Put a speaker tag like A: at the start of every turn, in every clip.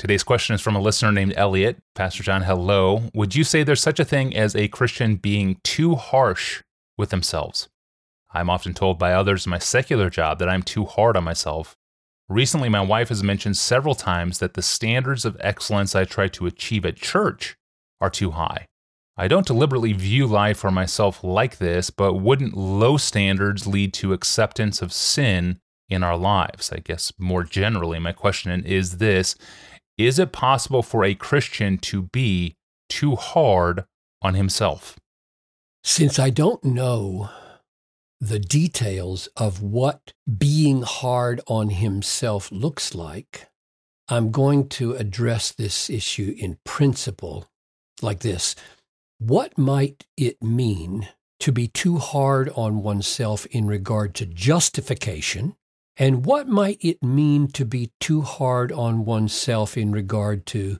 A: Today's question is from a listener named Elliot. Pastor John, hello. Would you say there's such a thing as a Christian being too harsh with themselves? I'm often told by others in my secular job that I'm too hard on myself. Recently, my wife has mentioned several times that the standards of excellence I try to achieve at church are too high. I don't deliberately view life or myself like this, but wouldn't low standards lead to acceptance of sin in our lives? I guess more generally, my question is this Is it possible for a Christian to be too hard on himself?
B: Since I don't know the details of what being hard on himself looks like, I'm going to address this issue in principle like this. What might it mean to be too hard on oneself in regard to justification? And what might it mean to be too hard on oneself in regard to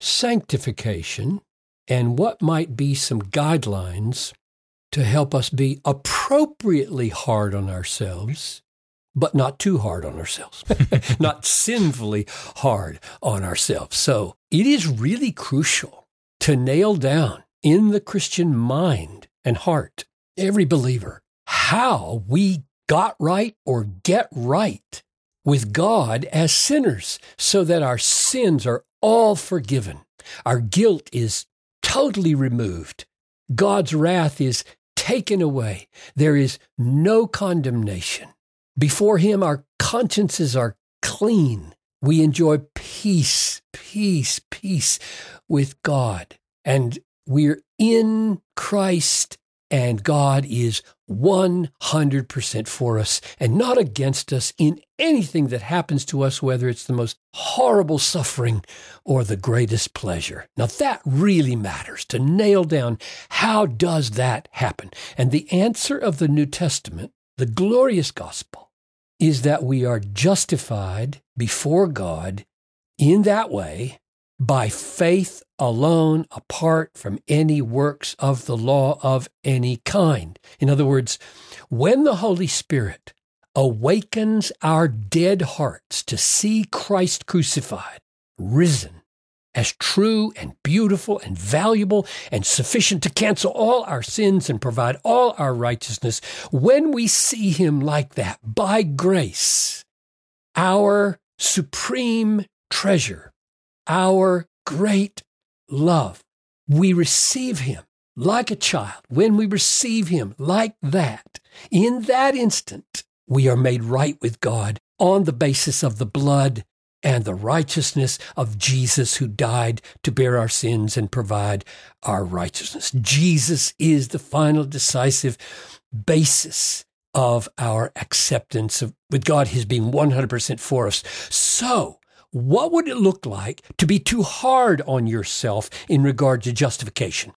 B: sanctification? And what might be some guidelines to help us be appropriately hard on ourselves, but not too hard on ourselves, not sinfully hard on ourselves? So it is really crucial to nail down in the Christian mind and heart, every believer, how we got right or get right with God as sinners so that our sins are all forgiven. Our guilt is totally removed. God's wrath is taken away. There is no condemnation. Before Him, our consciences are clean. We enjoy peace, peace, peace with God. And we're in Christ and God is 100% for us and not against us in anything that happens to us, whether it's the most horrible suffering or the greatest pleasure. Now that really matters to nail down how does that happen? And the answer of the New Testament, the glorious gospel, is that we are justified before God in that way by faith alone, apart from any works of the law of any kind. In other words, when the Holy Spirit awakens our dead hearts to see Christ crucified, risen, as true and beautiful and valuable and sufficient to cancel all our sins and provide all our righteousness, when we see him like that, by grace, our supreme treasure our great love. We receive him like a child. When we receive him like that, in that instant, we are made right with God on the basis of the blood and the righteousness of Jesus who died to bear our sins and provide our righteousness. Jesus is the final decisive basis of our acceptance of with God, his being 100% for us. So what would it look like to be too hard on yourself in regard to justification?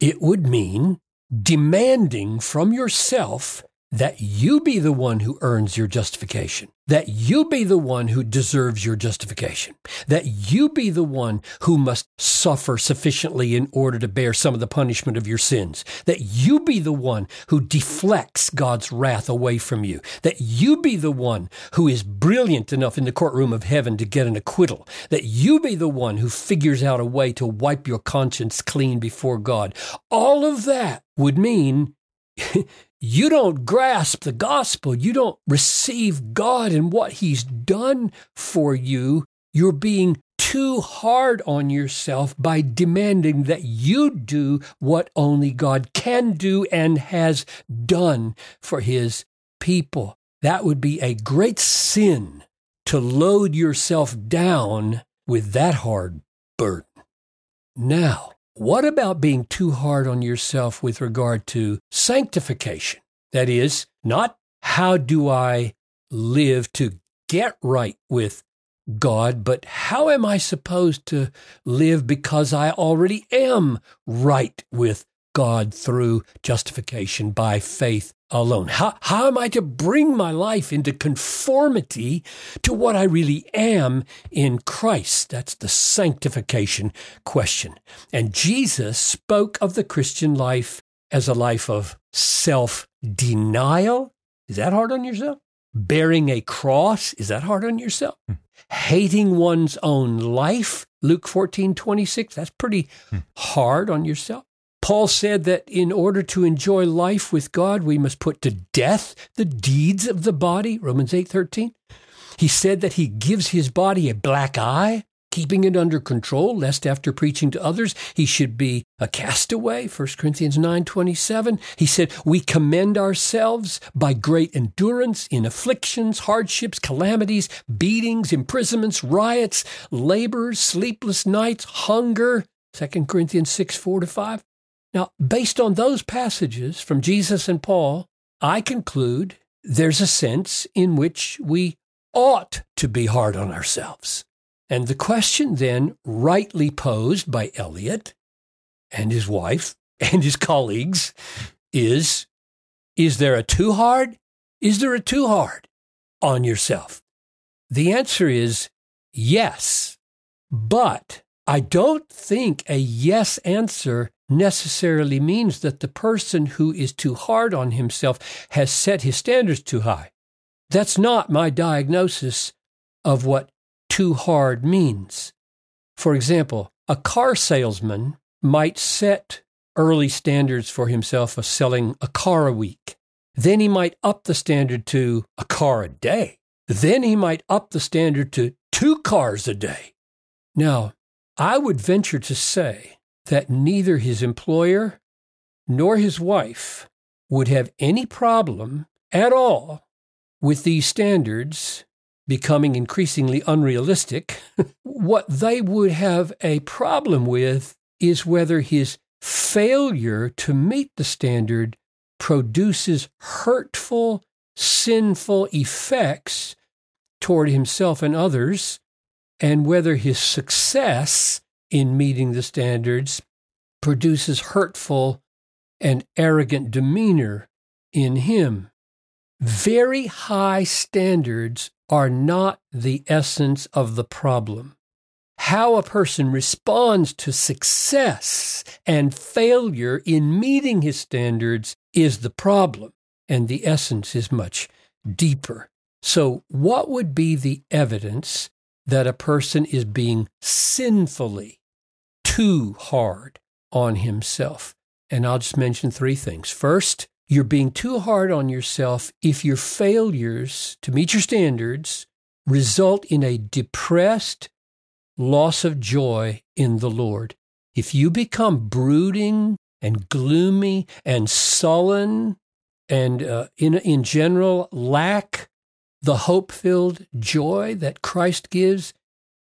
B: It would mean demanding from yourself that you be the one who earns your justification, that you be the one who deserves your justification, that you be the one who must suffer sufficiently in order to bear some of the punishment of your sins, that you be the one who deflects God's wrath away from you, that you be the one who is brilliant enough in the courtroom of heaven to get an acquittal, that you be the one who figures out a way to wipe your conscience clean before God. All of that would mean you don't grasp the gospel, you don't receive God and what He's done for you, you're being too hard on yourself by demanding that you do what only God can do and has done for His people. That would be a great sin to load yourself down with that hard burden. Now, what about being too hard on yourself with regard to sanctification? That is, not how do I live to get right with God, but how am I supposed to live because I already am right with God through justification by faith alone? How, how am I to bring my life into conformity to what I really am in Christ? That's the sanctification question. And Jesus spoke of the Christian life as a life of self denial. Is that hard on yourself? Bearing a cross, is that hard on yourself? Hmm. Hating one's own life, Luke 14, 26, that's pretty hmm. hard on yourself. Paul said that in order to enjoy life with God, we must put to death the deeds of the body, Romans 8, 13. He said that he gives his body a black eye, keeping it under control, lest after preaching to others he should be a castaway. 1 Corinthians 9:27. He said, "We commend ourselves by great endurance in afflictions, hardships, calamities, beatings, imprisonments, riots, labors, sleepless nights, hunger." 2 Corinthians 6, 4 to 5. Now, based on those passages from Jesus and Paul, I conclude there's a sense in which we ought to be hard on ourselves. And the question then, rightly posed by Eliot and his wife and his colleagues, is Is there a too hard? Is there a too hard on yourself? The answer is yes. But I don't think a yes answer necessarily means that the person who is too hard on himself has set his standards too high. That's not my diagnosis of what too hard means. For example, a car salesman might set early standards for himself of selling a car a week. Then he might up the standard to a car a day. Then he might up the standard to two cars a day. Now, I would venture to say that neither his employer nor his wife would have any problem at all with these standards becoming increasingly unrealistic. what they would have a problem with is whether his failure to meet the standard produces hurtful, sinful effects toward himself and others, and whether his success in meeting the standards produces hurtful and arrogant demeanor in him. Very high standards are not the essence of the problem. How a person responds to success and failure in meeting his standards is the problem, and the essence is much deeper. So, what would be the evidence that a person is being sinfully too hard on himself? And I'll just mention three things. First, you're being too hard on yourself if your failures to meet your standards result in a depressed loss of joy in the Lord. If you become brooding and gloomy and sullen and uh, in, in general lack the hope filled joy that Christ gives,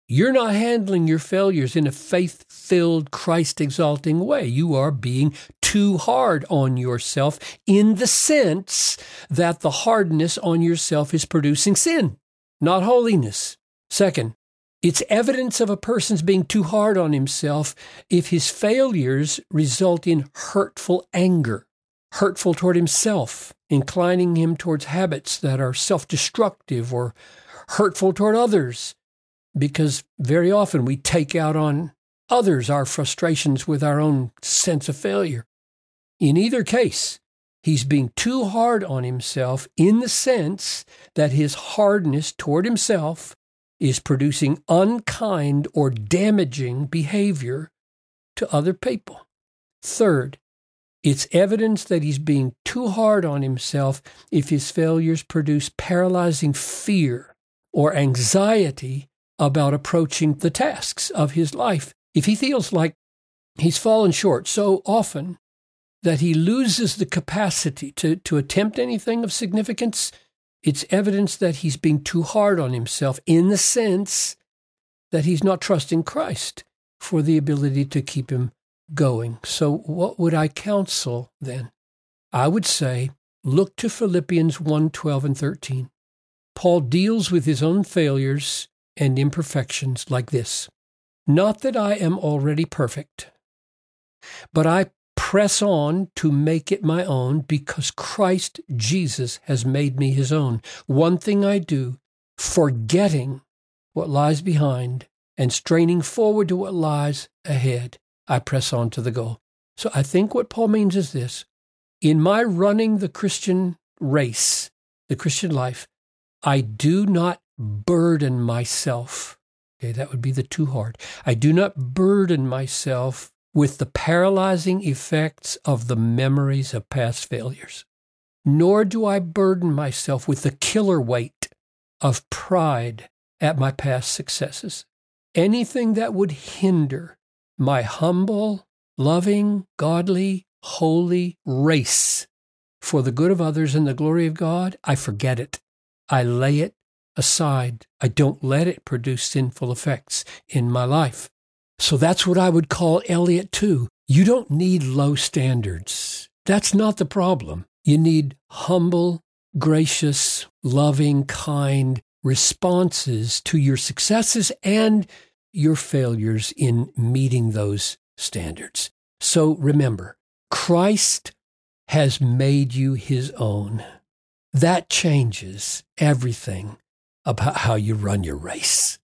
B: you're not handling your failures in a faith filled, Christ exalting way. You are being too hard on yourself in the sense that the hardness on yourself is producing sin, not holiness. Second, it's evidence of a person's being too hard on himself if his failures result in hurtful anger, hurtful toward himself, inclining him towards habits that are self destructive or hurtful toward others because very often we take out on others our frustrations with our own sense of failure. In either case, he's being too hard on himself in the sense that his hardness toward himself is producing unkind or damaging behavior to other people. Third, it's evidence that he's being too hard on himself if his failures produce paralyzing fear or anxiety about approaching the tasks of his life. If he feels like he's fallen short so often that he loses the capacity to, to attempt anything of significance, it's evidence that he's being too hard on himself in the sense that he's not trusting Christ for the ability to keep him going. So, what would I counsel then? I would say look to Philippians 1 12 and 13. Paul deals with his own failures and imperfections like this Not that I am already perfect, but I press on to make it my own because Christ Jesus has made me his own. One thing I do, forgetting what lies behind and straining forward to what lies ahead, I press on to the goal. So I think what Paul means is this in my running the Christian race, the Christian life, I do not burden myself. Okay, that would be the too hard. I do not burden myself with the paralyzing effects of the memories of past failures, nor do I burden myself with the killer weight of pride at my past successes. Anything that would hinder my humble, loving, godly, holy race for the good of others and the glory of God, I forget it. I lay it aside. I don't let it produce sinful effects in my life. So that's what I would call Eliot too. You don't need low standards. That's not the problem. You need humble, gracious, loving, kind responses to your successes and your failures in meeting those standards. So remember, Christ has made you his own. That changes everything about how you run your race.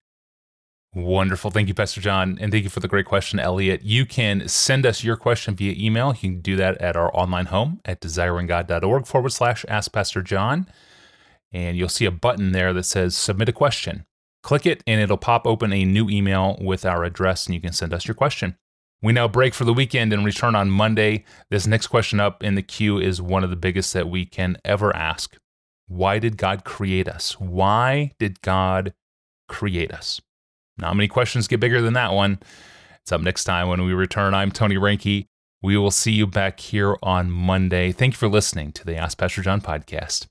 A: Wonderful. Thank you, Pastor John. And thank you for the great question, Elliot. You can send us your question via email. You can do that at our online home at desiringgod.org forward slash ask Pastor John. And you'll see a button there that says submit a question. Click it, and it'll pop open a new email with our address, and you can send us your question. We now break for the weekend and return on Monday. This next question up in the queue is one of the biggest that we can ever ask. Why did God create us? Why did God create us? Not many questions get bigger than that one. It's up next time when we return. I'm Tony Reinke. We will see you back here on Monday. Thank you for listening to the Ask Pastor John podcast.